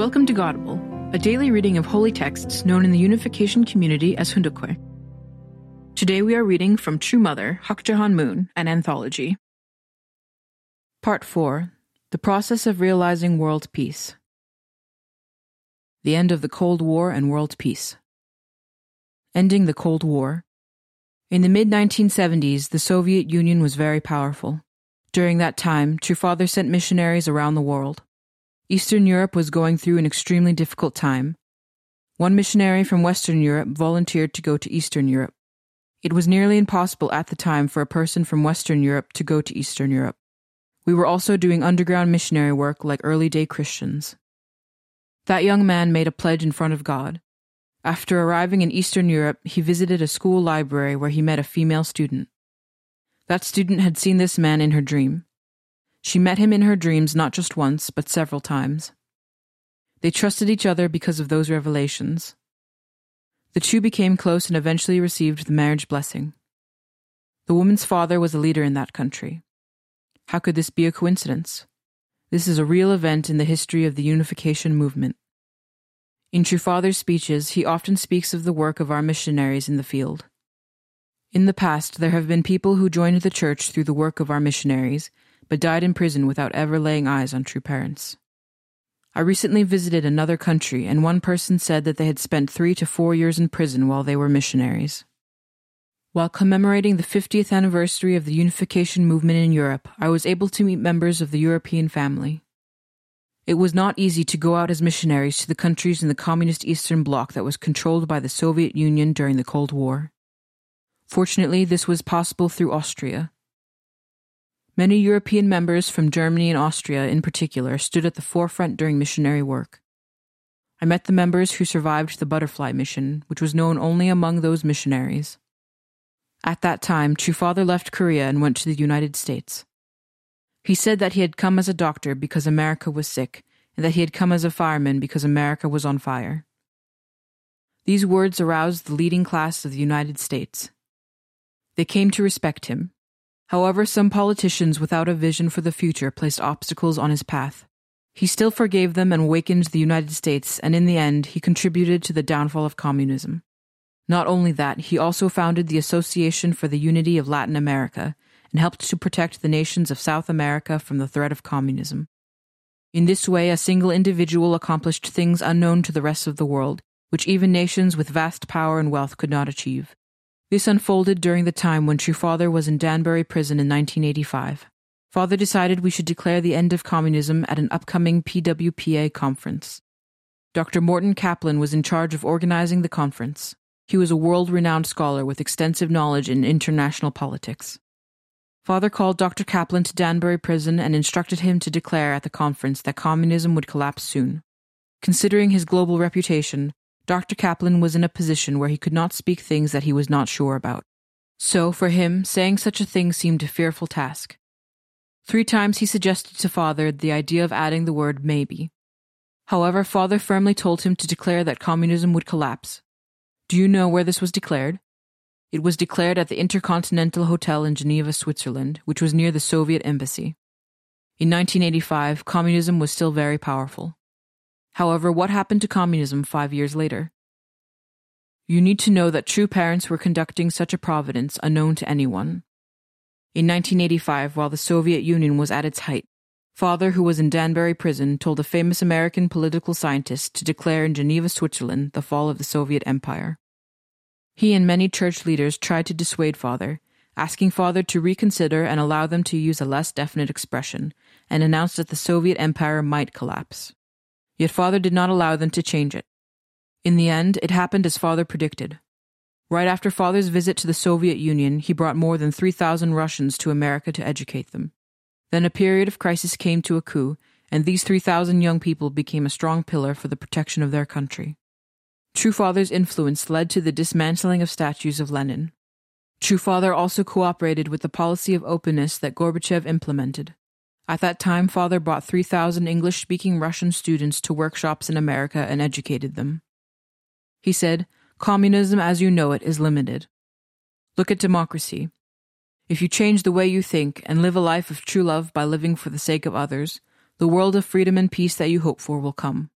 Welcome to Godable, a daily reading of holy texts known in the unification community as Hoon Dok Hae. Today we are reading from True Mother, Hak Ja Han Moon, an anthology. Part 4 The Process of Realizing World Peace. The End of the Cold War and World Peace. Ending the Cold War. In the mid 1970s, the Soviet Union was very powerful. During that time, True Father sent missionaries around the world. Eastern Europe was going through an extremely difficult time. One missionary from Western Europe volunteered to go to Eastern Europe. It was nearly impossible at the time for a person from Western Europe to go to Eastern Europe. We were also doing underground missionary work like early day Christians. That young man made a pledge in front of God. After arriving in Eastern Europe, he visited a school library where he met a female student. That student had seen this man in her dream. She met him in her dreams not just once, but several times. They trusted each other because of those revelations. The two became close and eventually received the marriage blessing. The woman's father was a leader in that country. How could this be a coincidence? This is a real event in the history of the unification movement. In True Father's speeches, he often speaks of the work of our missionaries in the field. In the past, there have been people who joined the church through the work of our missionaries but died in prison without ever laying eyes on true parents. I recently visited another country, and one person said that they had spent three to four years in prison while they were missionaries. While commemorating the 50th anniversary of the unification movement in Europe, I was able to meet members of the European family. It was not easy to go out as missionaries to the countries in the communist Eastern Bloc that was controlled by the Soviet Union during the Cold War. Fortunately, this was possible through Austria, Many European members from Germany and Austria, in particular, stood at the forefront during missionary work. I met the members who survived the butterfly mission, which was known only among those missionaries. At that time, True Father left Korea and went to the United States. He said that he had come as a doctor because America was sick, and that he had come as a fireman because America was on fire. These words aroused the leading class of the United States. They came to respect him, However, some politicians without a vision for the future placed obstacles on his path. He still forgave them and awakened the United States, and in the end, he contributed to the downfall of communism. Not only that, he also founded the Association for the Unity of Latin America and helped to protect the nations of South America from the threat of communism. In this way, a single individual accomplished things unknown to the rest of the world, which even nations with vast power and wealth could not achieve. This unfolded during the time when True Father was in Danbury prison in 1985. Father decided we should declare the end of communism at an upcoming PWPA conference. Dr. Morton Kaplan was in charge of organizing the conference. He was a world renowned scholar with extensive knowledge in international politics. Father called Dr. Kaplan to Danbury prison and instructed him to declare at the conference that communism would collapse soon. Considering his global reputation, Dr. Kaplan was in a position where he could not speak things that he was not sure about. So, for him, saying such a thing seemed a fearful task. Three times he suggested to Father the idea of adding the word maybe. However, Father firmly told him to declare that communism would collapse. Do you know where this was declared? It was declared at the Intercontinental Hotel in Geneva, Switzerland, which was near the Soviet embassy. In 1985, communism was still very powerful. However, what happened to communism five years later? You need to know that true parents were conducting such a providence unknown to anyone. In 1985, while the Soviet Union was at its height, Father, who was in Danbury prison, told a famous American political scientist to declare in Geneva, Switzerland, the fall of the Soviet Empire. He and many church leaders tried to dissuade Father, asking Father to reconsider and allow them to use a less definite expression, and announced that the Soviet Empire might collapse. Yet father did not allow them to change it. In the end, it happened as father predicted. Right after father's visit to the Soviet Union, he brought more than 3,000 Russians to America to educate them. Then a period of crisis came to a coup, and these 3,000 young people became a strong pillar for the protection of their country. True Father's influence led to the dismantling of statues of Lenin. True Father also cooperated with the policy of openness that Gorbachev implemented. At that time, Father brought 3,000 English speaking Russian students to workshops in America and educated them. He said, Communism as you know it is limited. Look at democracy. If you change the way you think and live a life of true love by living for the sake of others, the world of freedom and peace that you hope for will come.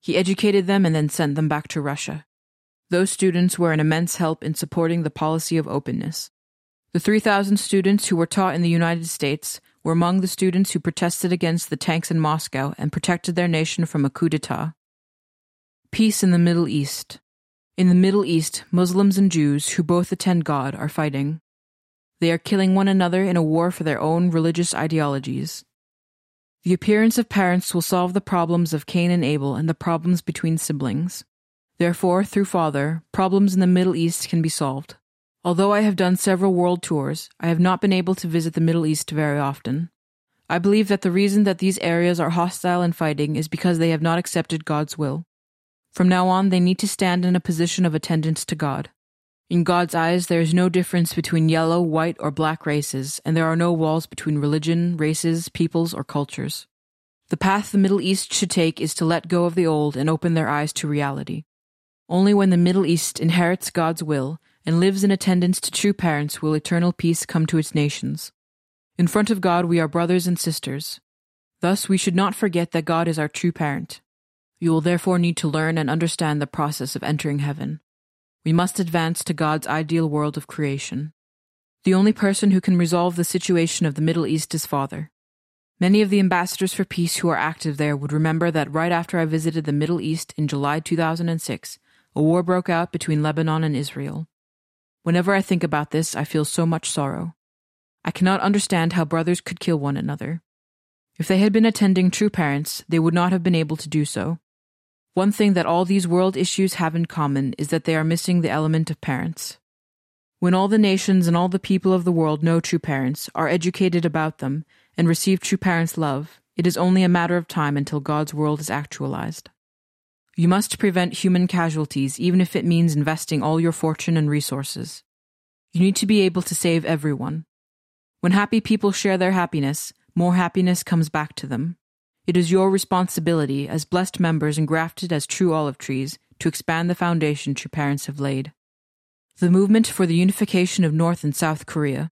He educated them and then sent them back to Russia. Those students were an immense help in supporting the policy of openness. The 3,000 students who were taught in the United States were among the students who protested against the tanks in Moscow and protected their nation from a coup d'etat. Peace in the Middle East. In the Middle East, Muslims and Jews who both attend God are fighting. They are killing one another in a war for their own religious ideologies. The appearance of parents will solve the problems of Cain and Abel and the problems between siblings. Therefore, through father, problems in the Middle East can be solved. Although I have done several world tours, I have not been able to visit the Middle East very often. I believe that the reason that these areas are hostile and fighting is because they have not accepted God's will. From now on, they need to stand in a position of attendance to God. In God's eyes, there is no difference between yellow, white, or black races, and there are no walls between religion, races, peoples, or cultures. The path the Middle East should take is to let go of the old and open their eyes to reality. Only when the Middle East inherits God's will and lives in attendance to true parents will eternal peace come to its nations. In front of God, we are brothers and sisters. Thus, we should not forget that God is our true parent. You will therefore need to learn and understand the process of entering heaven. We must advance to God's ideal world of creation. The only person who can resolve the situation of the Middle East is Father. Many of the ambassadors for peace who are active there would remember that right after I visited the Middle East in July 2006, a war broke out between Lebanon and Israel. Whenever I think about this, I feel so much sorrow. I cannot understand how brothers could kill one another. If they had been attending true parents, they would not have been able to do so. One thing that all these world issues have in common is that they are missing the element of parents. When all the nations and all the people of the world know true parents, are educated about them, and receive true parents' love, it is only a matter of time until God's world is actualized. You must prevent human casualties, even if it means investing all your fortune and resources. You need to be able to save everyone. When happy people share their happiness, more happiness comes back to them. It is your responsibility, as blessed members engrafted as true olive trees, to expand the foundation your parents have laid. The movement for the unification of North and South Korea.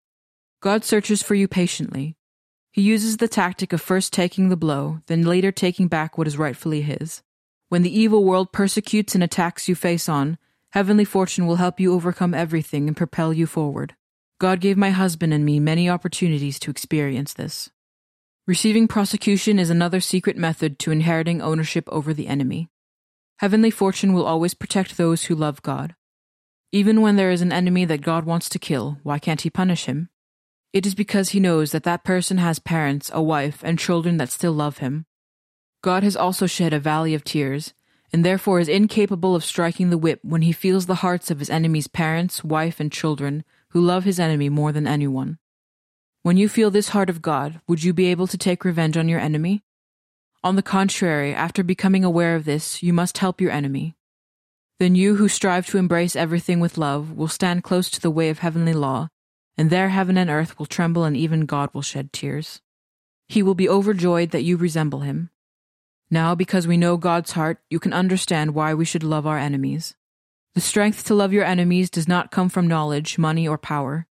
God searches for you patiently. He uses the tactic of first taking the blow, then later taking back what is rightfully his. When the evil world persecutes and attacks you face on, heavenly fortune will help you overcome everything and propel you forward. God gave my husband and me many opportunities to experience this. Receiving prosecution is another secret method to inheriting ownership over the enemy. Heavenly fortune will always protect those who love God. Even when there is an enemy that God wants to kill, why can't he punish him? It is because he knows that that person has parents, a wife, and children that still love him. God has also shed a valley of tears, and therefore is incapable of striking the whip when he feels the hearts of his enemy's parents, wife, and children, who love his enemy more than anyone. When you feel this heart of God, would you be able to take revenge on your enemy? On the contrary, after becoming aware of this, you must help your enemy. Then you who strive to embrace everything with love will stand close to the way of heavenly law, and there heaven and earth will tremble and even God will shed tears. He will be overjoyed that you resemble him. Now, because we know God's heart, you can understand why we should love our enemies. The strength to love your enemies does not come from knowledge, money, or power.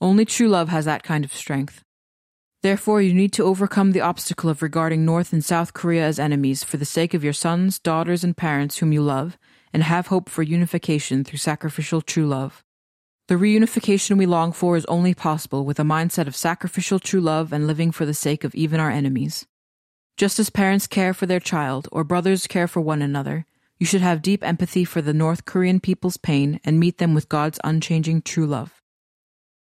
Only true love has that kind of strength. Therefore, you need to overcome the obstacle of regarding North and South Korea as enemies for the sake of your sons, daughters, and parents whom you love, and have hope for unification through sacrificial true love. The reunification we long for is only possible with a mindset of sacrificial true love and living for the sake of even our enemies. Just as parents care for their child or brothers care for one another, you should have deep empathy for the North Korean people's pain and meet them with God's unchanging true love.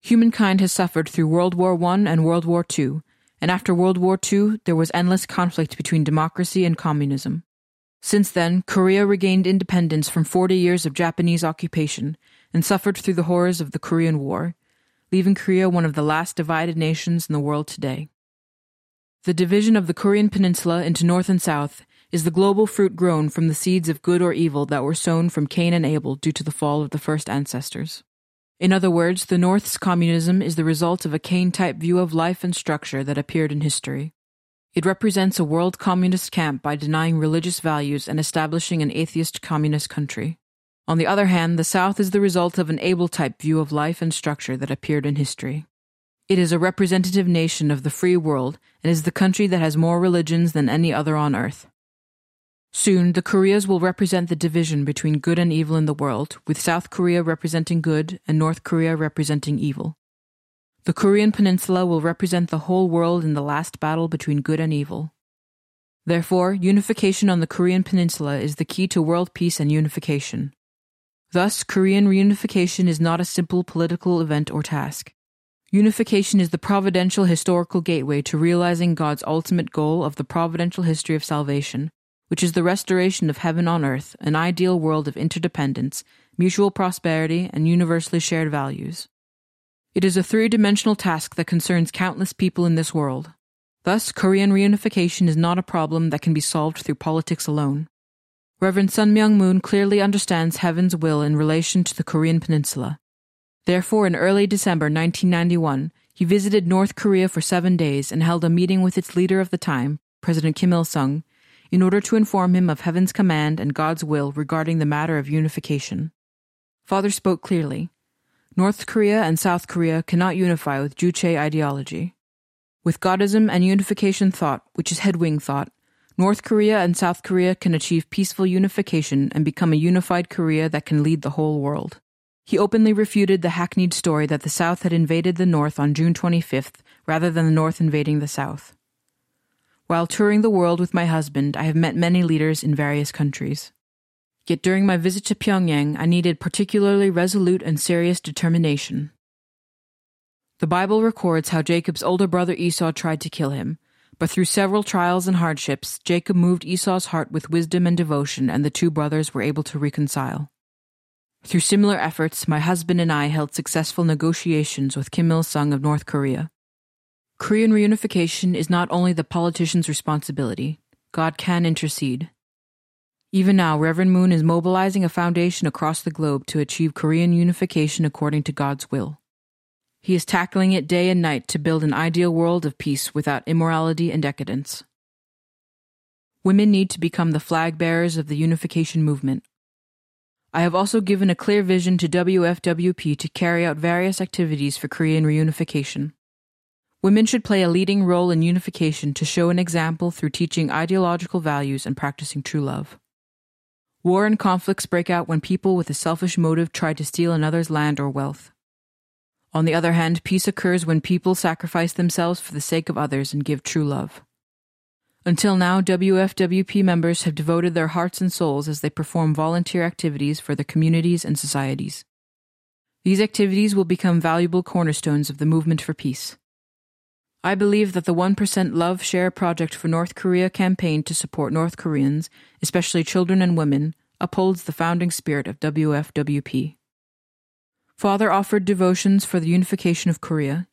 Humankind has suffered through World War I and World War II, and after World War II, there was endless conflict between democracy and communism. Since then, Korea regained independence from 40 years of Japanese occupation and suffered through the horrors of the Korean War, leaving Korea one of the last divided nations in the world today. The division of the Korean peninsula into north and south is the global fruit grown from the seeds of good or evil that were sown from Cain and Abel due to the fall of the first ancestors. In other words, the North's communism is the result of a Cain type view of life and structure that appeared in history. It represents a world communist camp by denying religious values and establishing an atheist communist country. On the other hand, the South is the result of an Abel type view of life and structure that appeared in history. It is a representative nation of the free world and is the country that has more religions than any other on earth. Soon, the Koreas will represent the division between good and evil in the world, with South Korea representing good and North Korea representing evil. The Korean Peninsula will represent the whole world in the last battle between good and evil. Therefore, unification on the Korean Peninsula is the key to world peace and unification. Thus, Korean reunification is not a simple political event or task. Unification is the providential historical gateway to realizing God's ultimate goal of the providential history of salvation, which is the restoration of heaven on earth, an ideal world of interdependence, mutual prosperity, and universally shared values. It is a three dimensional task that concerns countless people in this world. Thus, Korean reunification is not a problem that can be solved through politics alone. Reverend Sun Myung Moon clearly understands heaven's will in relation to the Korean peninsula. Therefore, in early December 1991, he visited North Korea for seven days and held a meeting with its leader of the time, President Kim Il sung, in order to inform him of heaven's command and God's will regarding the matter of unification. Father spoke clearly. North Korea and South Korea cannot unify with Juche ideology. With Godism and unification thought, which is headwing thought, North Korea and South Korea can achieve peaceful unification and become a unified Korea that can lead the whole world. He openly refuted the hackneyed story that the South had invaded the North on June 25th rather than the North invading the South. While touring the world with my husband, I have met many leaders in various countries. Yet during my visit to Pyongyang, I needed particularly resolute and serious determination. The Bible records how Jacob's older brother Esau tried to kill him, but through several trials and hardships, Jacob moved Esau's heart with wisdom and devotion, and the two brothers were able to reconcile. Through similar efforts, my husband and I held successful negotiations with Kim Il sung of North Korea. Korean reunification is not only the politician's responsibility, God can intercede. Even now, Reverend Moon is mobilizing a foundation across the globe to achieve Korean unification according to God's will. He is tackling it day and night to build an ideal world of peace without immorality and decadence. Women need to become the flag bearers of the unification movement. I have also given a clear vision to WFWP to carry out various activities for Korean reunification. Women should play a leading role in unification to show an example through teaching ideological values and practicing true love. War and conflicts break out when people with a selfish motive try to steal another's land or wealth. On the other hand, peace occurs when people sacrifice themselves for the sake of others and give true love. Until now, WFWP members have devoted their hearts and souls as they perform volunteer activities for their communities and societies. These activities will become valuable cornerstones of the movement for peace. I believe that the 1% Love Share Project for North Korea campaign to support North Koreans, especially children and women, upholds the founding spirit of WFWP. Father offered devotions for the unification of Korea.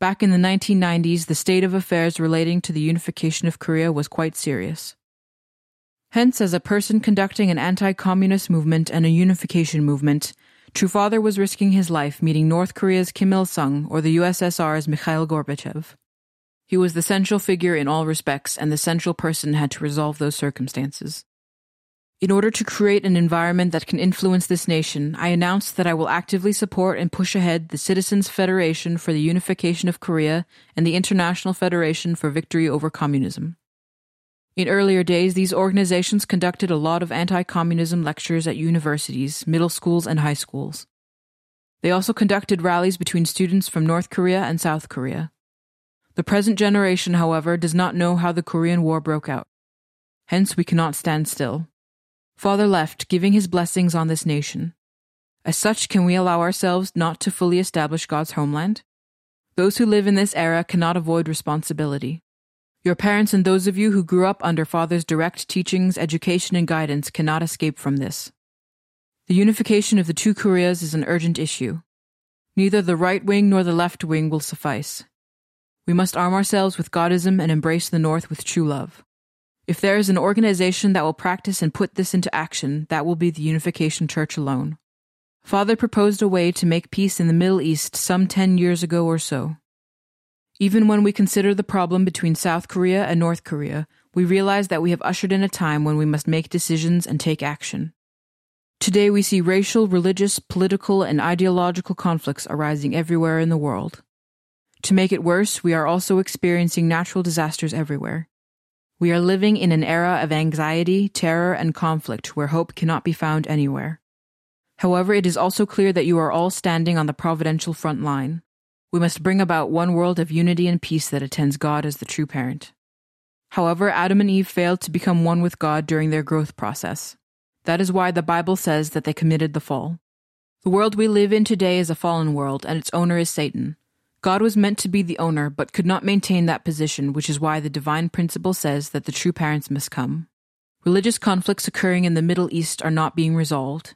Back in the 1990s, the state of affairs relating to the unification of Korea was quite serious. Hence, as a person conducting an anti communist movement and a unification movement, True was risking his life meeting North Korea's Kim Il sung or the USSR's Mikhail Gorbachev. He was the central figure in all respects, and the central person had to resolve those circumstances. In order to create an environment that can influence this nation, I announce that I will actively support and push ahead the Citizens Federation for the Unification of Korea and the International Federation for Victory over Communism. In earlier days, these organizations conducted a lot of anti communism lectures at universities, middle schools, and high schools. They also conducted rallies between students from North Korea and South Korea. The present generation, however, does not know how the Korean War broke out. Hence, we cannot stand still. Father left, giving his blessings on this nation. As such, can we allow ourselves not to fully establish God's homeland? Those who live in this era cannot avoid responsibility. Your parents and those of you who grew up under Father's direct teachings, education, and guidance cannot escape from this. The unification of the two Koreas is an urgent issue. Neither the right wing nor the left wing will suffice. We must arm ourselves with Godism and embrace the North with true love. If there is an organization that will practice and put this into action, that will be the Unification Church alone. Father proposed a way to make peace in the Middle East some 10 years ago or so. Even when we consider the problem between South Korea and North Korea, we realize that we have ushered in a time when we must make decisions and take action. Today we see racial, religious, political, and ideological conflicts arising everywhere in the world. To make it worse, we are also experiencing natural disasters everywhere. We are living in an era of anxiety, terror, and conflict where hope cannot be found anywhere. However, it is also clear that you are all standing on the providential front line. We must bring about one world of unity and peace that attends God as the true parent. However, Adam and Eve failed to become one with God during their growth process. That is why the Bible says that they committed the fall. The world we live in today is a fallen world, and its owner is Satan. God was meant to be the owner, but could not maintain that position, which is why the divine principle says that the true parents must come. Religious conflicts occurring in the Middle East are not being resolved.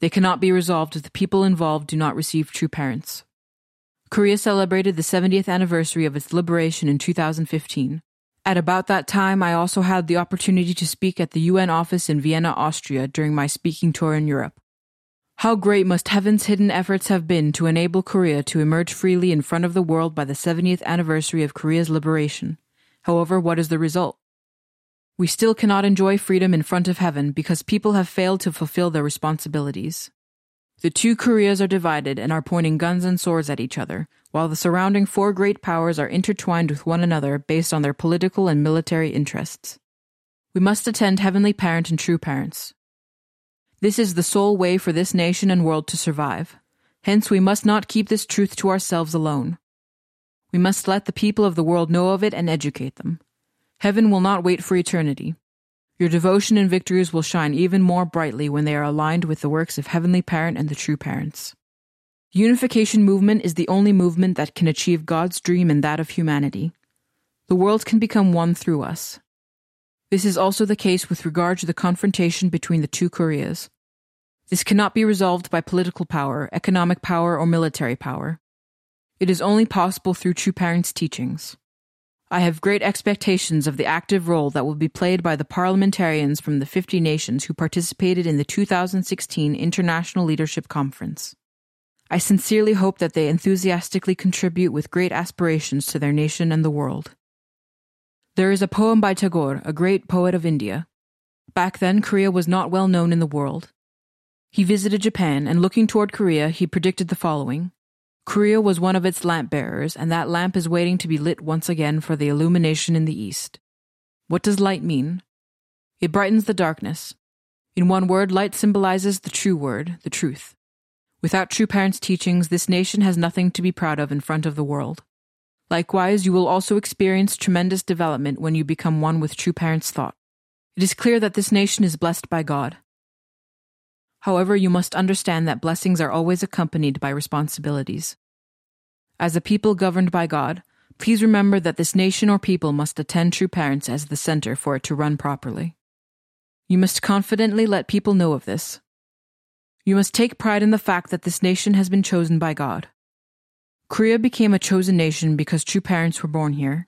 They cannot be resolved if the people involved do not receive true parents. Korea celebrated the 70th anniversary of its liberation in 2015. At about that time, I also had the opportunity to speak at the UN office in Vienna, Austria during my speaking tour in Europe. How great must heaven's hidden efforts have been to enable Korea to emerge freely in front of the world by the 70th anniversary of Korea's liberation. However, what is the result? We still cannot enjoy freedom in front of heaven because people have failed to fulfill their responsibilities. The two Koreas are divided and are pointing guns and swords at each other, while the surrounding four great powers are intertwined with one another based on their political and military interests. We must attend Heavenly Parent and True Parents. This is the sole way for this nation and world to survive. Hence, we must not keep this truth to ourselves alone. We must let the people of the world know of it and educate them. Heaven will not wait for eternity. Your devotion and victories will shine even more brightly when they are aligned with the works of Heavenly Parent and the true parents. Unification movement is the only movement that can achieve God's dream and that of humanity. The world can become one through us. This is also the case with regard to the confrontation between the two Koreas. This cannot be resolved by political power, economic power, or military power. It is only possible through true parents' teachings. I have great expectations of the active role that will be played by the parliamentarians from the 50 nations who participated in the 2016 International Leadership Conference. I sincerely hope that they enthusiastically contribute with great aspirations to their nation and the world. There is a poem by Tagore, a great poet of India. Back then, Korea was not well known in the world. He visited Japan, and looking toward Korea, he predicted the following Korea was one of its lamp bearers, and that lamp is waiting to be lit once again for the illumination in the east. What does light mean? It brightens the darkness. In one word, light symbolizes the true word, the truth. Without true parents' teachings, this nation has nothing to be proud of in front of the world. Likewise, you will also experience tremendous development when you become one with true parents' thought. It is clear that this nation is blessed by God. However, you must understand that blessings are always accompanied by responsibilities. As a people governed by God, please remember that this nation or people must attend true parents as the center for it to run properly. You must confidently let people know of this. You must take pride in the fact that this nation has been chosen by God. Korea became a chosen nation because true parents were born here.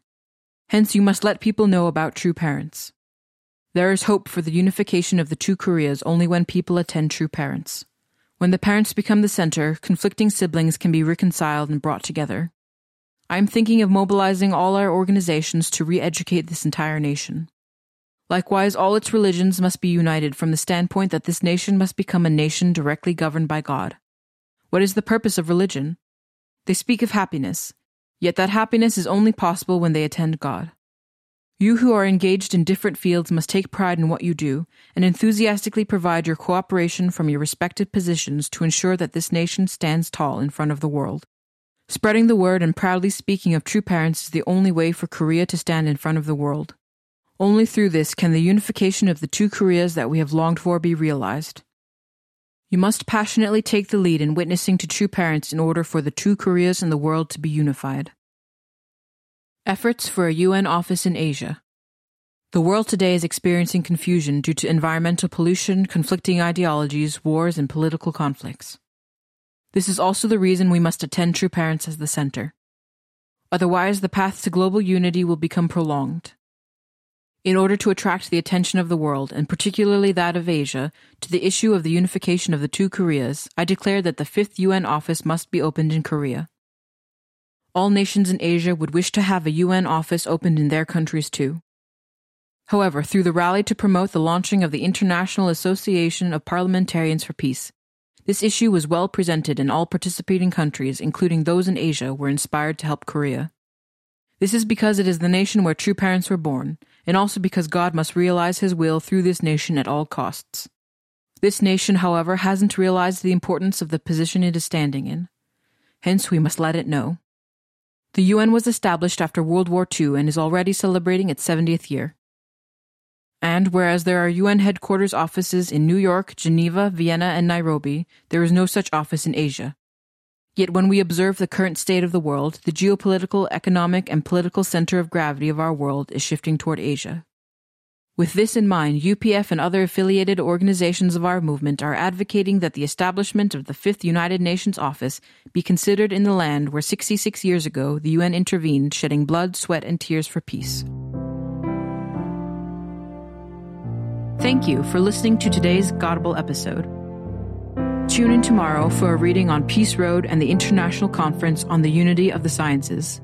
Hence, you must let people know about true parents. There is hope for the unification of the two Koreas only when people attend true parents. When the parents become the center, conflicting siblings can be reconciled and brought together. I am thinking of mobilizing all our organizations to re educate this entire nation. Likewise, all its religions must be united from the standpoint that this nation must become a nation directly governed by God. What is the purpose of religion? They speak of happiness, yet that happiness is only possible when they attend God. You who are engaged in different fields must take pride in what you do and enthusiastically provide your cooperation from your respective positions to ensure that this nation stands tall in front of the world. Spreading the word and proudly speaking of true parents is the only way for Korea to stand in front of the world. Only through this can the unification of the two Koreas that we have longed for be realized. You must passionately take the lead in witnessing to true parents in order for the two Koreas in the world to be unified. Efforts for a UN office in Asia. The world today is experiencing confusion due to environmental pollution, conflicting ideologies, wars, and political conflicts. This is also the reason we must attend true parents as the center. Otherwise, the path to global unity will become prolonged. In order to attract the attention of the world, and particularly that of Asia, to the issue of the unification of the two Koreas, I declare that the fifth UN office must be opened in Korea all nations in Asia would wish to have a UN office opened in their countries too. However, through the rally to promote the launching of the International Association of Parliamentarians for Peace, this issue was well presented and all participating countries, including those in Asia, were inspired to help Korea. This is because it is the nation where true parents were born, and also because God must realize his will through this nation at all costs. This nation, however, hasn't realized the importance of the position it is standing in. Hence, we must let it know. The UN was established after World War II and is already celebrating its 70th year. And whereas there are UN headquarters offices in New York, Geneva, Vienna, and Nairobi, there is no such office in Asia. Yet when we observe the current state of the world, the geopolitical, economic, and political center of gravity of our world is shifting toward Asia. With this in mind, UPF and other affiliated organizations of our movement are advocating that the establishment of the Fifth United Nations office be considered in the land where 66 years ago the UN intervened, shedding blood, sweat, and tears for peace. Thank you for listening to today's Godable episode. Tune in tomorrow for a reading on Peace Road and the International Conference on the Unity of the Sciences.